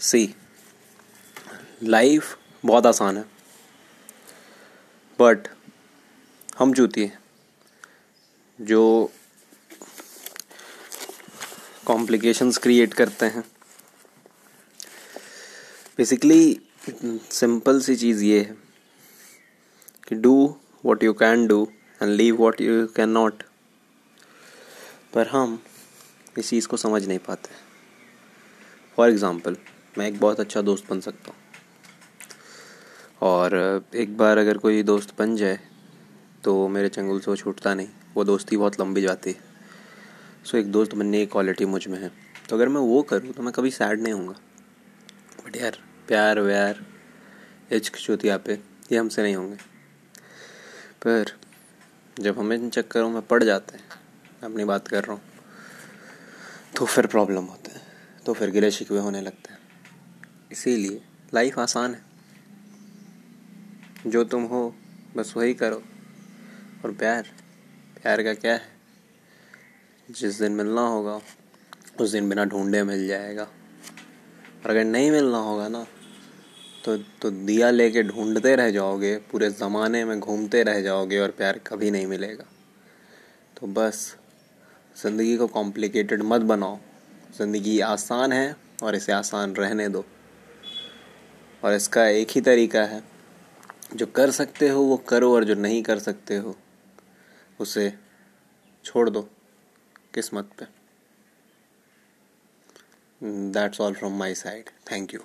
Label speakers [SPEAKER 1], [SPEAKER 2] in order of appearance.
[SPEAKER 1] सी। Life बहुत आसान है। बट हम चूती जो कॉम्प्लिकेशंस क्रिएट करते हैं। बेसिकली सिंपल सी चीज़ ये है कि do what you can do and leave what you can not पर हम इस चीज़ को समझ नहीं पाते। फॉर एग्ज़ाम्पल मैं एक बहुत अच्छा दोस्त बन सकता हूँ। और एक बार अगर कोई दोस्त बन जाए तो मेरे चंगुल से वो छूटता नहीं। वो दोस्ती बहुत लंबी जाती है। सो, एक दोस्त बनने की क्वालिटी मुझमें है। तो अगर मैं वो करूँ तो मैं कभी सैड नहीं हूँगा बट यार, प्यार व्यार इश्क चुतिया पे ये हमसे नहीं होंगे। पर, जब हमें इन चक्करों में पड़ जाते हैं अपनी बात कर रहा हूँ तो फिर प्रॉब्लम होते हैं। तो फिर गिले शिकवे होने लगते हैं। इसीलिए लाइफ आसान है। जो तुम हो, बस वही करो। और प्यार प्यार का क्या है? जिस दिन मिलना होगा, उस दिन बिना ढूंढे मिल जाएगा। और अगर नहीं मिलना होगा ना तो तो दिया लेके ढूंढते रह जाओगे, पूरे ज़माने में घूमते रह जाओगे और प्यार कभी नहीं मिलेगा। तो बस, ज़िंदगी को कॉम्प्लिकेटेड मत बनाओ। ज़िंदगी आसान है और इसे आसान रहने दो। और इसका एक ही तरीका है। जो कर सकते हो, वो करो और जो नहीं कर सकते हो, उसे छोड़ दो किस्मत पे। That's all from my side thank you